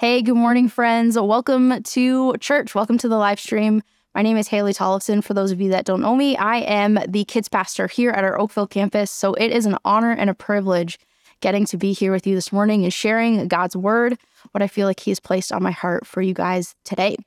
Hey, good morning, friends. Welcome to church. Welcome to the live stream. My name is Haley Tollefson. For those of you that don't know me, I am the kids pastor here at our Oakville campus. So it is an honor and a privilege getting to be here with you this morning and sharing God's word, what I feel like He has placed on my heart for you guys today.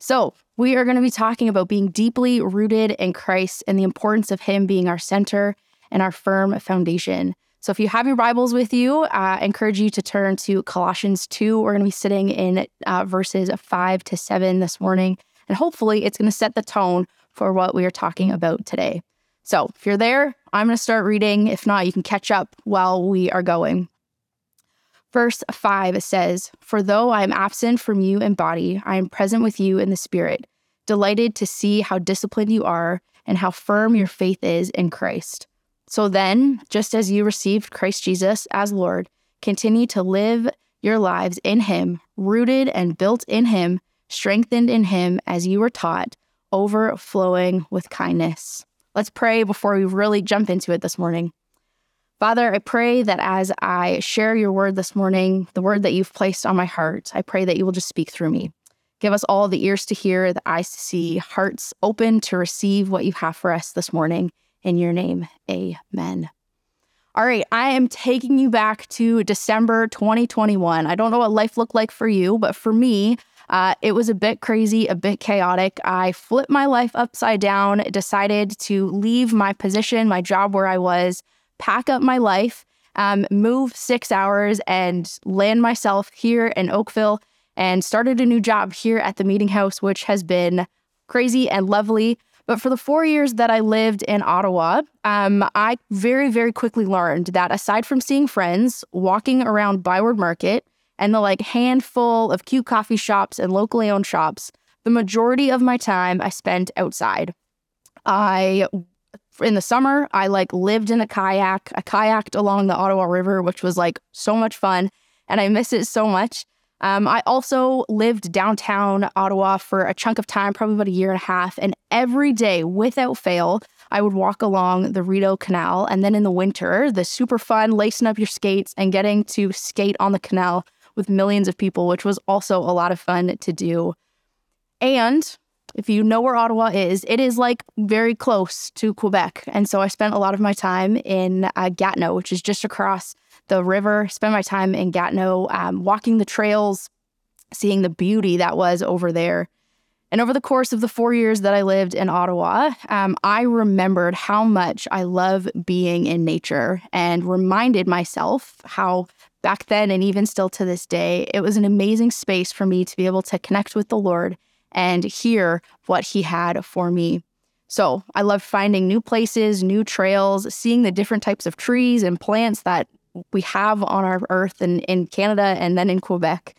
So, we are going to be talking about being deeply rooted in Christ and the importance of Him being our center and our firm foundation. So, if you have your Bibles with you, uh, I encourage you to turn to Colossians 2. We're going to be sitting in uh, verses 5 to 7 this morning, and hopefully, it's going to set the tone for what we are talking about today. So, if you're there, I'm going to start reading. If not, you can catch up while we are going. Verse 5 says, For though I am absent from you in body, I am present with you in the spirit, delighted to see how disciplined you are and how firm your faith is in Christ. So then, just as you received Christ Jesus as Lord, continue to live your lives in Him, rooted and built in Him, strengthened in Him as you were taught, overflowing with kindness. Let's pray before we really jump into it this morning. Father, I pray that as I share your word this morning, the word that you've placed on my heart, I pray that you will just speak through me. Give us all the ears to hear, the eyes to see, hearts open to receive what you have for us this morning. In your name, amen. All right, I am taking you back to December 2021. I don't know what life looked like for you, but for me, uh, it was a bit crazy, a bit chaotic. I flipped my life upside down, decided to leave my position, my job where I was, pack up my life, um, move six hours, and land myself here in Oakville and started a new job here at the meeting house, which has been crazy and lovely. But for the four years that I lived in Ottawa, um, I very, very quickly learned that aside from seeing friends, walking around Byward Market, and the like handful of cute coffee shops and locally owned shops, the majority of my time I spent outside. I in the summer, I like lived in a kayak. I kayaked along the Ottawa River, which was like so much fun, and I miss it so much. Um, I also lived downtown Ottawa for a chunk of time, probably about a year and a half. And every day, without fail, I would walk along the Rideau Canal. And then in the winter, the super fun lacing up your skates and getting to skate on the canal with millions of people, which was also a lot of fun to do. And if you know where Ottawa is, it is like very close to Quebec. And so I spent a lot of my time in uh, Gatineau, which is just across the river, spend my time in Gatineau, um, walking the trails, seeing the beauty that was over there. And over the course of the four years that I lived in Ottawa, um, I remembered how much I love being in nature and reminded myself how back then and even still to this day, it was an amazing space for me to be able to connect with the Lord and hear what He had for me. So I love finding new places, new trails, seeing the different types of trees and plants that we have on our earth and in Canada and then in Quebec.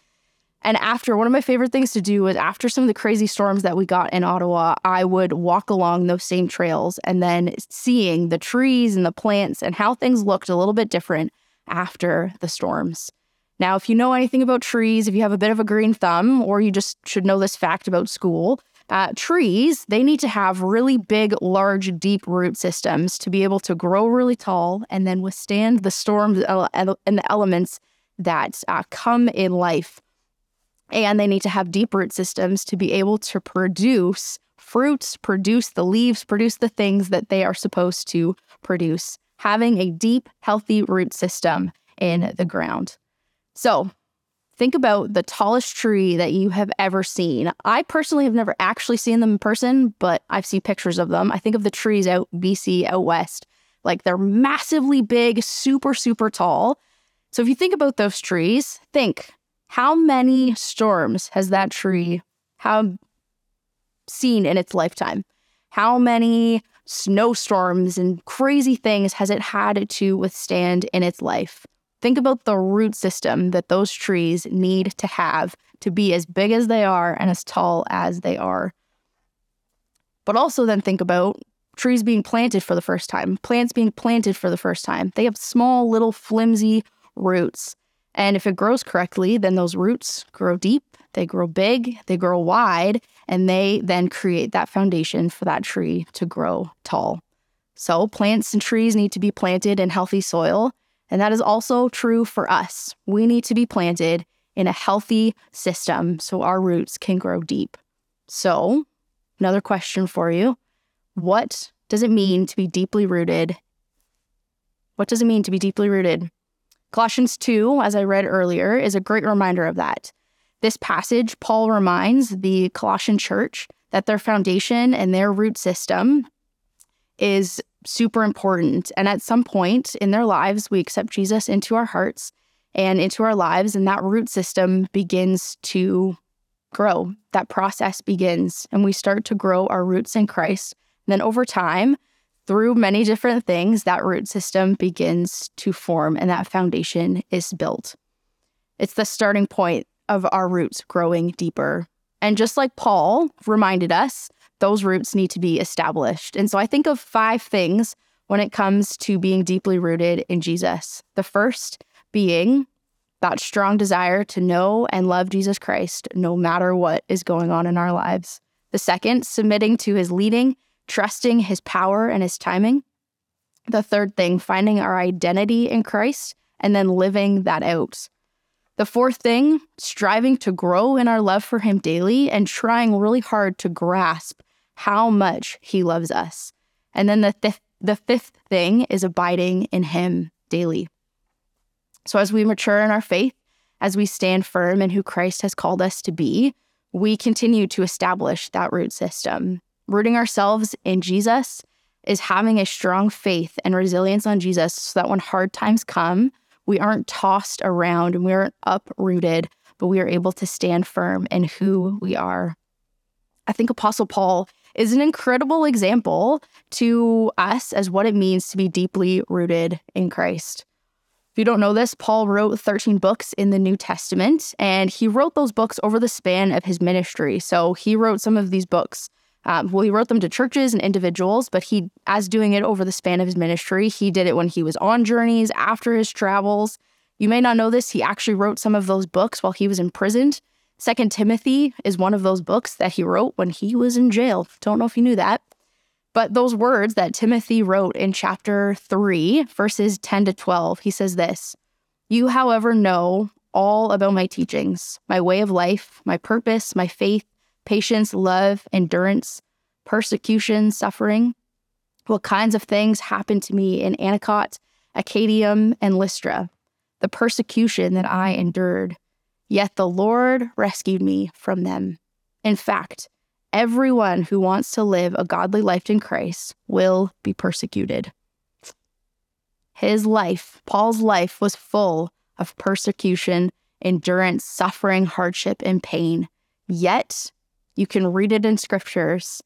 And after one of my favorite things to do was after some of the crazy storms that we got in Ottawa, I would walk along those same trails and then seeing the trees and the plants and how things looked a little bit different after the storms. Now, if you know anything about trees, if you have a bit of a green thumb, or you just should know this fact about school, uh, trees, they need to have really big, large, deep root systems to be able to grow really tall and then withstand the storms and the elements that uh, come in life. And they need to have deep root systems to be able to produce fruits, produce the leaves, produce the things that they are supposed to produce. Having a deep, healthy root system in the ground. So, think about the tallest tree that you have ever seen. I personally have never actually seen them in person, but I've seen pictures of them. I think of the trees out BC, out west. Like they're massively big, super, super tall. So if you think about those trees, think how many storms has that tree have seen in its lifetime? How many snowstorms and crazy things has it had to withstand in its life? Think about the root system that those trees need to have to be as big as they are and as tall as they are. But also then think about trees being planted for the first time, plants being planted for the first time. They have small, little, flimsy roots. And if it grows correctly, then those roots grow deep, they grow big, they grow wide, and they then create that foundation for that tree to grow tall. So, plants and trees need to be planted in healthy soil and that is also true for us. We need to be planted in a healthy system so our roots can grow deep. So, another question for you What does it mean to be deeply rooted? What does it mean to be deeply rooted? Colossians 2, as I read earlier, is a great reminder of that. This passage, Paul reminds the Colossian church that their foundation and their root system is super important. And at some point in their lives, we accept Jesus into our hearts and into our lives, and that root system begins to grow. That process begins, and we start to grow our roots in Christ. And then over time, through many different things, that root system begins to form and that foundation is built. It's the starting point of our roots growing deeper. And just like Paul reminded us, those roots need to be established. And so I think of five things when it comes to being deeply rooted in Jesus. The first being that strong desire to know and love Jesus Christ no matter what is going on in our lives. The second, submitting to his leading, trusting his power and his timing. The third thing, finding our identity in Christ and then living that out. The fourth thing, striving to grow in our love for Him daily and trying really hard to grasp how much He loves us. And then the, th- the fifth thing is abiding in Him daily. So as we mature in our faith, as we stand firm in who Christ has called us to be, we continue to establish that root system. Rooting ourselves in Jesus is having a strong faith and resilience on Jesus so that when hard times come, we aren't tossed around and we aren't uprooted, but we are able to stand firm in who we are. I think Apostle Paul is an incredible example to us as what it means to be deeply rooted in Christ. If you don't know this, Paul wrote 13 books in the New Testament, and he wrote those books over the span of his ministry. So he wrote some of these books um, well, he wrote them to churches and individuals, but he, as doing it over the span of his ministry, he did it when he was on journeys, after his travels. You may not know this, he actually wrote some of those books while he was imprisoned. Second Timothy is one of those books that he wrote when he was in jail. Don't know if you knew that. But those words that Timothy wrote in chapter 3, verses 10 to 12, he says this You, however, know all about my teachings, my way of life, my purpose, my faith patience, love, endurance, persecution, suffering. What kinds of things happened to me in Antioch, Iconium, and Lystra? The persecution that I endured. Yet the Lord rescued me from them. In fact, everyone who wants to live a godly life in Christ will be persecuted. His life, Paul's life, was full of persecution, endurance, suffering, hardship, and pain. Yet you can read it in scriptures.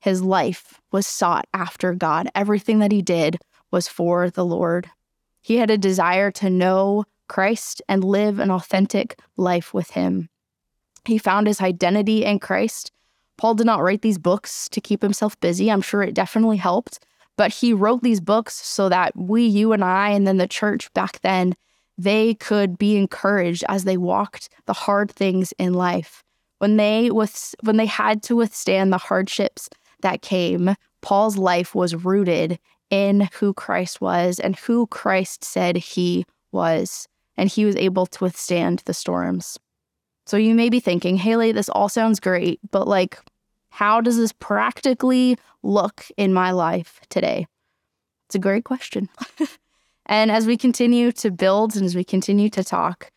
His life was sought after God. Everything that he did was for the Lord. He had a desire to know Christ and live an authentic life with him. He found his identity in Christ. Paul did not write these books to keep himself busy. I'm sure it definitely helped, but he wrote these books so that we, you and I, and then the church back then, they could be encouraged as they walked the hard things in life when they was when they had to withstand the hardships that came, Paul's life was rooted in who Christ was and who Christ said he was, and he was able to withstand the storms. So you may be thinking, Haley, this all sounds great, but like, how does this practically look in my life today? It's a great question. and as we continue to build and as we continue to talk,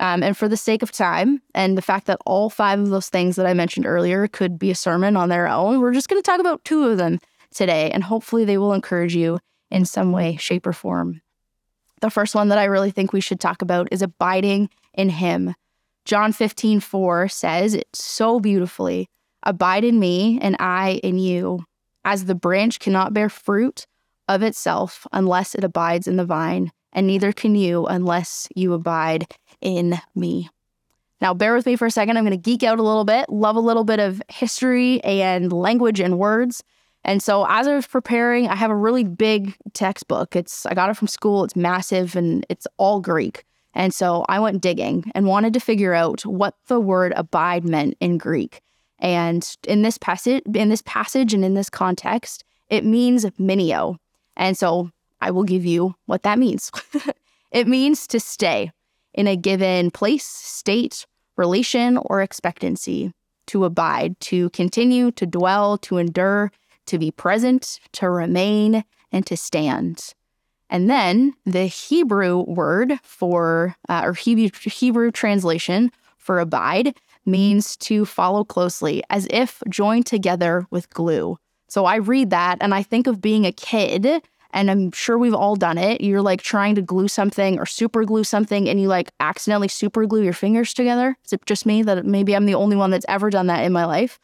um, and for the sake of time and the fact that all five of those things that I mentioned earlier could be a sermon on their own, we're just going to talk about two of them today. And hopefully they will encourage you in some way, shape, or form. The first one that I really think we should talk about is abiding in Him. John 15, 4 says it so beautifully Abide in me, and I in you. As the branch cannot bear fruit of itself unless it abides in the vine, and neither can you unless you abide in me. Now, bear with me for a second. I'm going to geek out a little bit, love a little bit of history and language and words. And so, as I was preparing, I have a really big textbook. It's I got it from school. It's massive and it's all Greek. And so I went digging and wanted to figure out what the word abide meant in Greek. And in this passage, in this passage and in this context, it means minio. And so I will give you what that means. it means to stay. in a given place, state, relation, or expectancy. To abide, to continue, to dwell, to endure, to be present, to remain, and to stand. And then the Hebrew word for, uh, or Hebrew, Hebrew translation for abide means to follow closely, as if joined together with glue. So I read that and I think of being a kid, and I'm sure we've all done it. You're like trying to glue something or super glue something, and you like accidentally super glue your fingers together. Is it just me that maybe I'm the only one that's ever done that in my life?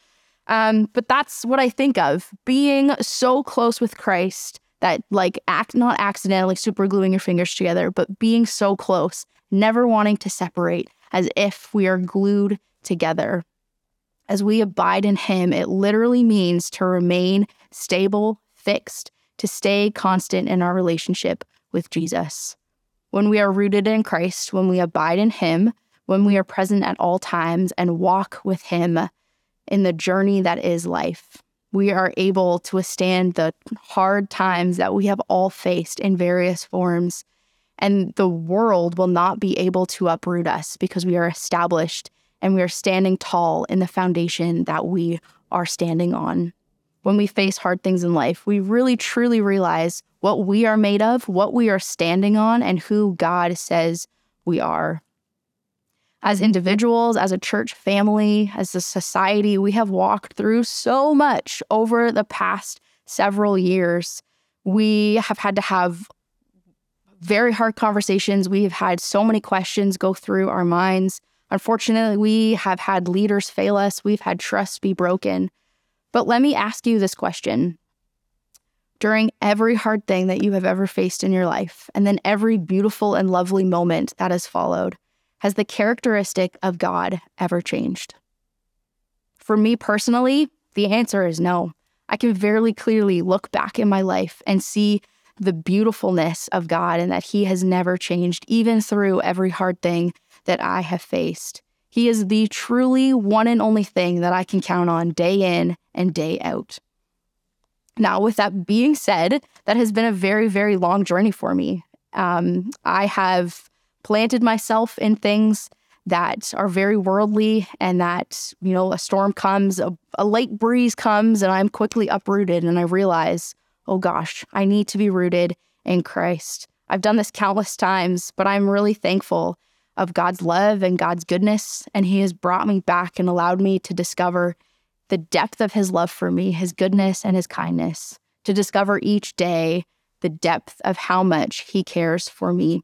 Um, but that's what I think of being so close with Christ that like act not accidentally super gluing your fingers together, but being so close, never wanting to separate, as if we are glued together. As we abide in Him, it literally means to remain stable, fixed, to stay constant in our relationship with Jesus. When we are rooted in Christ, when we abide in Him, when we are present at all times and walk with Him in the journey that is life, we are able to withstand the hard times that we have all faced in various forms. And the world will not be able to uproot us because we are established and we are standing tall in the foundation that we are standing on. When we face hard things in life, we really truly realize what we are made of, what we are standing on, and who God says we are. As individuals, as a church family, as a society, we have walked through so much over the past several years. We have had to have very hard conversations. We have had so many questions go through our minds. Unfortunately, we have had leaders fail us, we've had trust be broken. But let me ask you this question. During every hard thing that you have ever faced in your life, and then every beautiful and lovely moment that has followed, has the characteristic of God ever changed? For me personally, the answer is no. I can very clearly look back in my life and see the beautifulness of God and that He has never changed, even through every hard thing that I have faced. He is the truly one and only thing that I can count on day in and day out. Now, with that being said, that has been a very, very long journey for me. Um, I have planted myself in things that are very worldly and that, you know, a storm comes, a, a light breeze comes, and I'm quickly uprooted and I realize, oh gosh, I need to be rooted in Christ. I've done this countless times, but I'm really thankful of God's love and God's goodness. And He has brought me back and allowed me to discover the depth of His love for me, His goodness and His kindness, to discover each day the depth of how much He cares for me.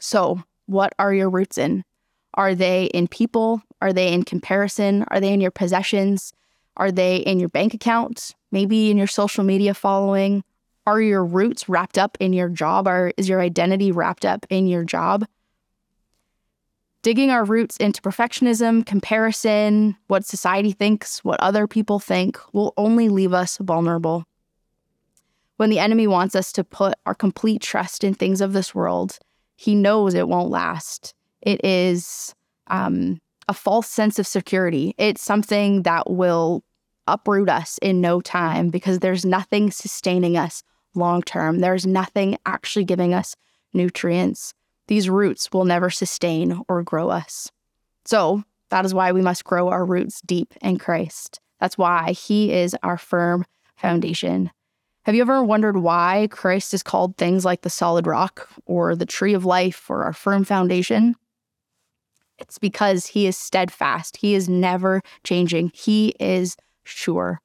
So, what are your roots in? Are they in people? Are they in comparison? Are they in your possessions? Are they in your bank account? Maybe in your social media following? Are your roots wrapped up in your job? Or is your identity wrapped up in your job? Digging our roots into perfectionism, comparison, what society thinks, what other people think, will only leave us vulnerable. When the enemy wants us to put our complete trust in things of this world, he knows it won't last. It is um, a false sense of security. It's something that will uproot us in no time because there's nothing sustaining us long term. There's nothing actually giving us nutrients. These roots will never sustain or grow us. So, that is why we must grow our roots deep in Christ. That's why He is our firm foundation. Have you ever wondered why Christ is called things like the solid rock or the tree of life or our firm foundation? It's because he is steadfast. He is never changing. He is sure.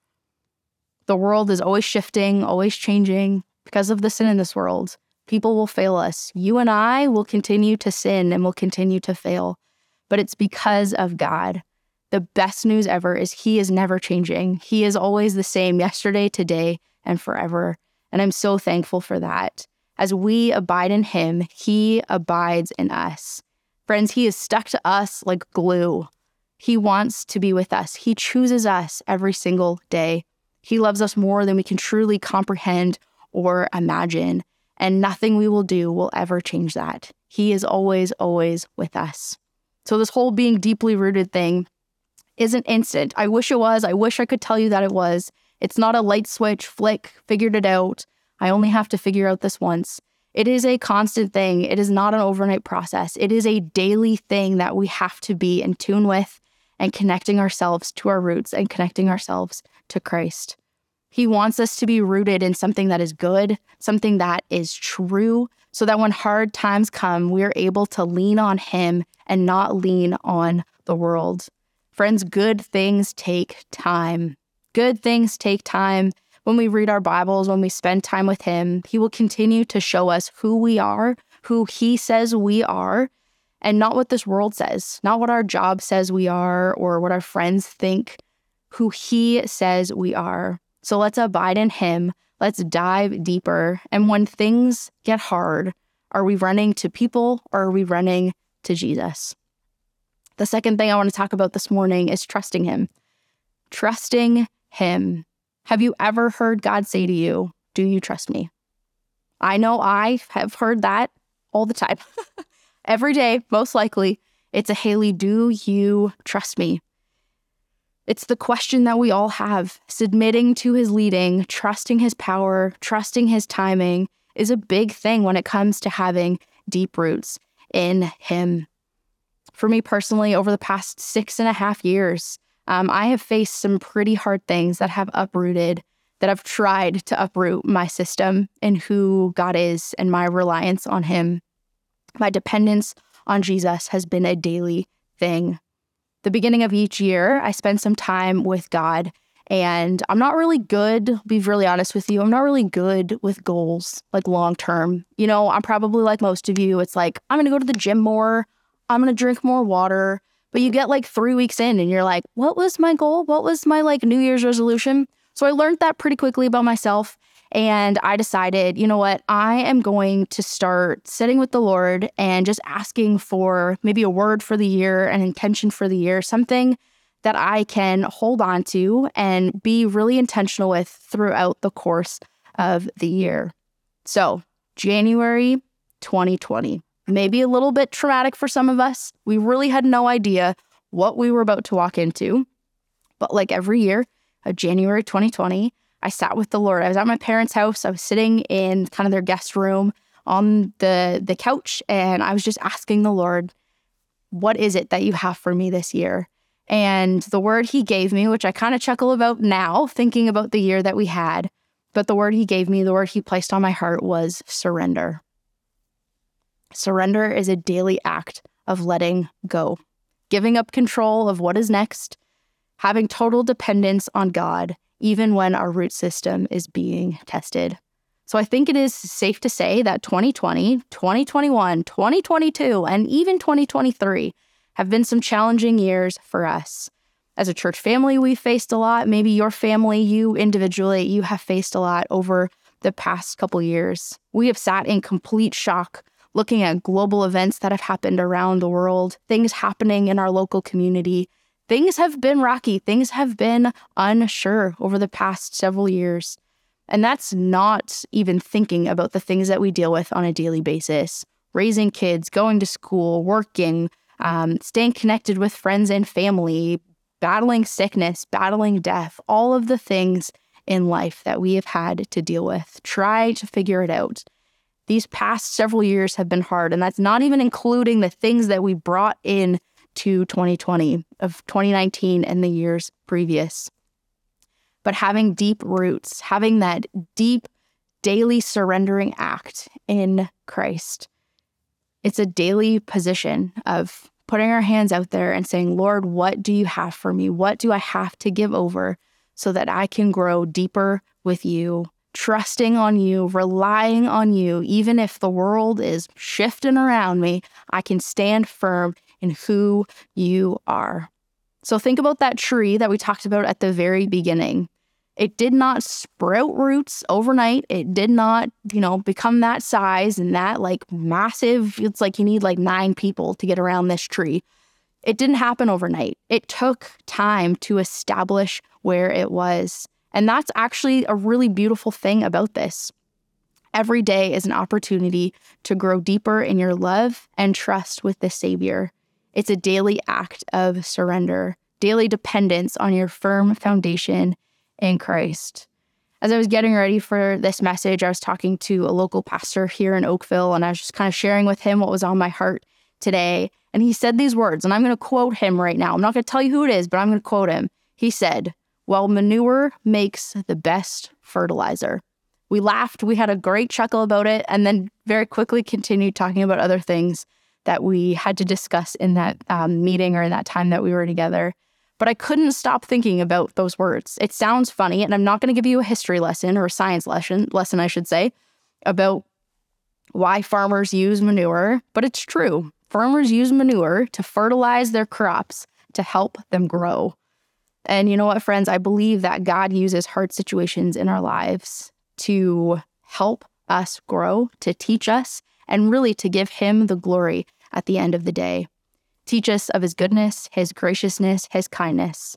The world is always shifting, always changing because of the sin in this world. People will fail us. You and I will continue to sin and will continue to fail, but it's because of God. The best news ever is He is never changing. He is always the same yesterday, today, and forever. And I'm so thankful for that. As we abide in him, he abides in us. Friends, he is stuck to us like glue. He wants to be with us. He chooses us every single day. He loves us more than we can truly comprehend or imagine. And nothing we will do will ever change that. He is always, always with us. So, this whole being deeply rooted thing isn't instant. I wish it was. I wish I could tell you that it was. It's not a light switch, flick, figured it out. I only have to figure out this once. It is a constant thing. It is not an overnight process. It is a daily thing that we have to be in tune with and connecting ourselves to our roots and connecting ourselves to Christ. He wants us to be rooted in something that is good, something that is true, so that when hard times come, we are able to lean on Him and not lean on the world. Friends, good things take time. Good things take time. When we read our Bibles, when we spend time with Him, He will continue to show us who we are, who He says we are, and not what this world says, not what our job says we are or what our friends think, who He says we are. So let's abide in Him. Let's dive deeper. And when things get hard, are we running to people or are we running to Jesus? The second thing I want to talk about this morning is trusting Him. Trusting Him. Have you ever heard God say to you, Do you trust me? I know I have heard that all the time. Every day, most likely, it's a Haley, do you trust me? It's the question that we all have. Submitting to his leading, trusting his power, trusting his timing is a big thing when it comes to having deep roots in him. For me personally, over the past six and a half years, um, I have faced some pretty hard things that have uprooted, that have tried to uproot my system and who God is and my reliance on him. My dependence on Jesus has been a daily thing the beginning of each year, I spend some time with God. And I'm not really good, be really honest with you, I'm not really good with goals, like long term. You know, I'm probably like most of you. It's like, I'm gonna go to the gym more, I'm gonna drink more water. But you get like three weeks in and you're like, what was my goal? What was my like New Year's resolution? So I learned that pretty quickly about myself. And I decided, you know what, I am going to start sitting with the Lord and just asking for maybe a word for the year, an intention for the year, something that I can hold on to and be really intentional with throughout the course of the year. So, January 2020, maybe a little bit traumatic for some of us. We really had no idea what we were about to walk into. But like every year of January 2020, I sat with the Lord. I was at my parents' house. I was sitting in kind of their guest room on the the couch and I was just asking the Lord, what is it that you have for me this year? And the word he gave me, which I kind of chuckle about now, thinking about the year that we had, but the word he gave me, the word he placed on my heart was surrender. Surrender is a daily act of letting go, giving up control of what is next, having total dependence on God, even when our root system is being tested. So I think it is safe to say that 2020, 2021, 2022, and even 2023 have been some challenging years for us. As a church family, we've faced a lot. Maybe your family, you individually, you have faced a lot over the past couple years. We have sat in complete shock looking at global events that have happened around the world, things happening in our local community, things have been rocky, things have been unsure over the past several years. And that's not even thinking about the things that we deal with on a daily basis raising kids, going to school, working, um, staying connected with friends and family, battling sickness, battling death, all of the things in life that we have had to deal with. Try to figure it out. These past several years have been hard, and that's not even including the things that we brought in to 2020, of 2019 and the years previous. But having deep roots, having that deep daily surrendering act in Christ, it's a daily position of putting our hands out there and saying, Lord, what do you have for me? What do I have to give over so that I can grow deeper with you, trusting on you, relying on you, even if the world is shifting around me, I can stand firm in who you are. So think about that tree that we talked about at the very beginning. It did not sprout roots overnight. It did not, you know, become that size and that like massive. It's like you need like nine people to get around this tree. It didn't happen overnight. It took time to establish where it was. And that's actually a really beautiful thing about this. Every day is an opportunity to grow deeper in your love and trust with the Savior. It's a daily act of surrender, daily dependence on your firm foundation in Christ. As I was getting ready for this message, I was talking to a local pastor here in Oakville, and I was just kind of sharing with him what was on my heart today. And he said these words, and I'm going to quote him right now. I'm not going to tell you who it is, but I'm going to quote him. He said, Well, manure makes the best fertilizer. We laughed, we had a great chuckle about it, and then very quickly continued talking about other things that we had to discuss in that um, meeting or in that time that we were together but I couldn't stop thinking about those words. It sounds funny, and I'm not going to give you a history lesson or a science lesson, lesson I should say, about why farmers use manure, but it's true. Farmers use manure to fertilize their crops to help them grow. And you know what, friends? I believe that God uses hard situations in our lives to help us grow, to teach us, and really to give Him the glory at the end of the day teach us of his goodness, his graciousness, his kindness.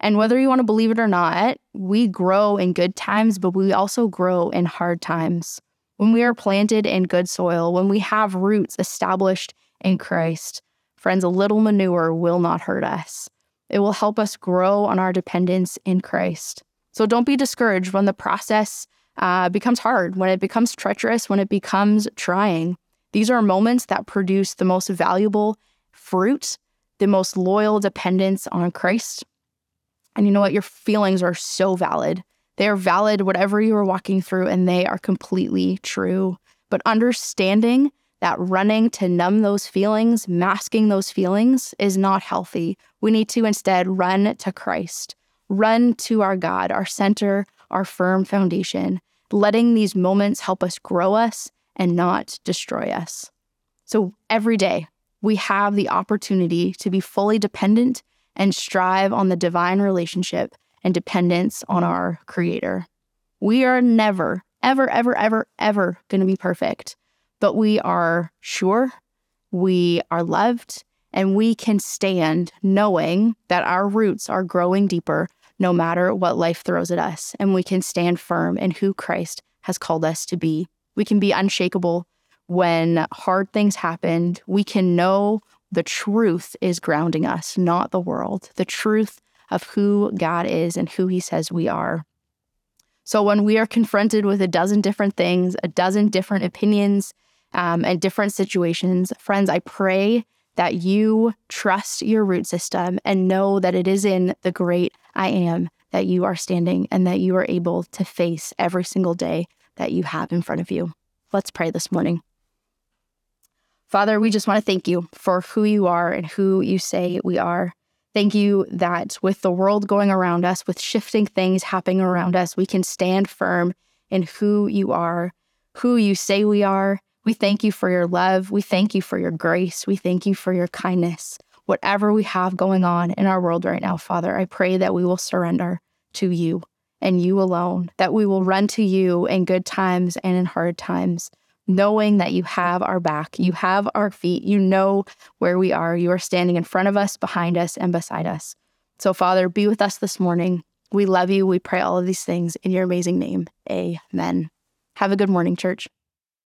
And whether you want to believe it or not, we grow in good times, but we also grow in hard times. When we are planted in good soil, when we have roots established in Christ, friends, a little manure will not hurt us. It will help us grow on our dependence in Christ. So don't be discouraged when the process uh, becomes hard, when it becomes treacherous, when it becomes trying. These are moments that produce the most valuable fruit, the most loyal dependence on Christ. And you know what? Your feelings are so valid. They are valid, whatever you are walking through, and they are completely true. But understanding that running to numb those feelings, masking those feelings, is not healthy. We need to instead run to Christ, run to our God, our center, our firm foundation, letting these moments help us grow us and not destroy us. So every day, we have the opportunity to be fully dependent and strive on the divine relationship and dependence on our Creator. We are never, ever, ever, ever, ever going to be perfect, but we are sure, we are loved, and we can stand knowing that our roots are growing deeper no matter what life throws at us, and we can stand firm in who Christ has called us to be. We can be unshakable when hard things happened, we can know the truth is grounding us, not the world, the truth of who God is and who He says we are. So when we are confronted with a dozen different things, a dozen different opinions, um, and different situations, friends, I pray that you trust your root system and know that it is in the great I am that you are standing and that you are able to face every single day that you have in front of you. Let's pray this morning. Father, we just want to thank you for who you are and who you say we are. Thank you that with the world going around us, with shifting things happening around us, we can stand firm in who you are, who you say we are. We thank you for your love. We thank you for your grace. We thank you for your kindness. Whatever we have going on in our world right now, Father, I pray that we will surrender to you and you alone, that we will run to you in good times and in hard times knowing that you have our back, you have our feet, you know where we are. You are standing in front of us, behind us, and beside us. So, Father, be with us this morning. We love you. We pray all of these things in your amazing name. Amen. Have a good morning, church.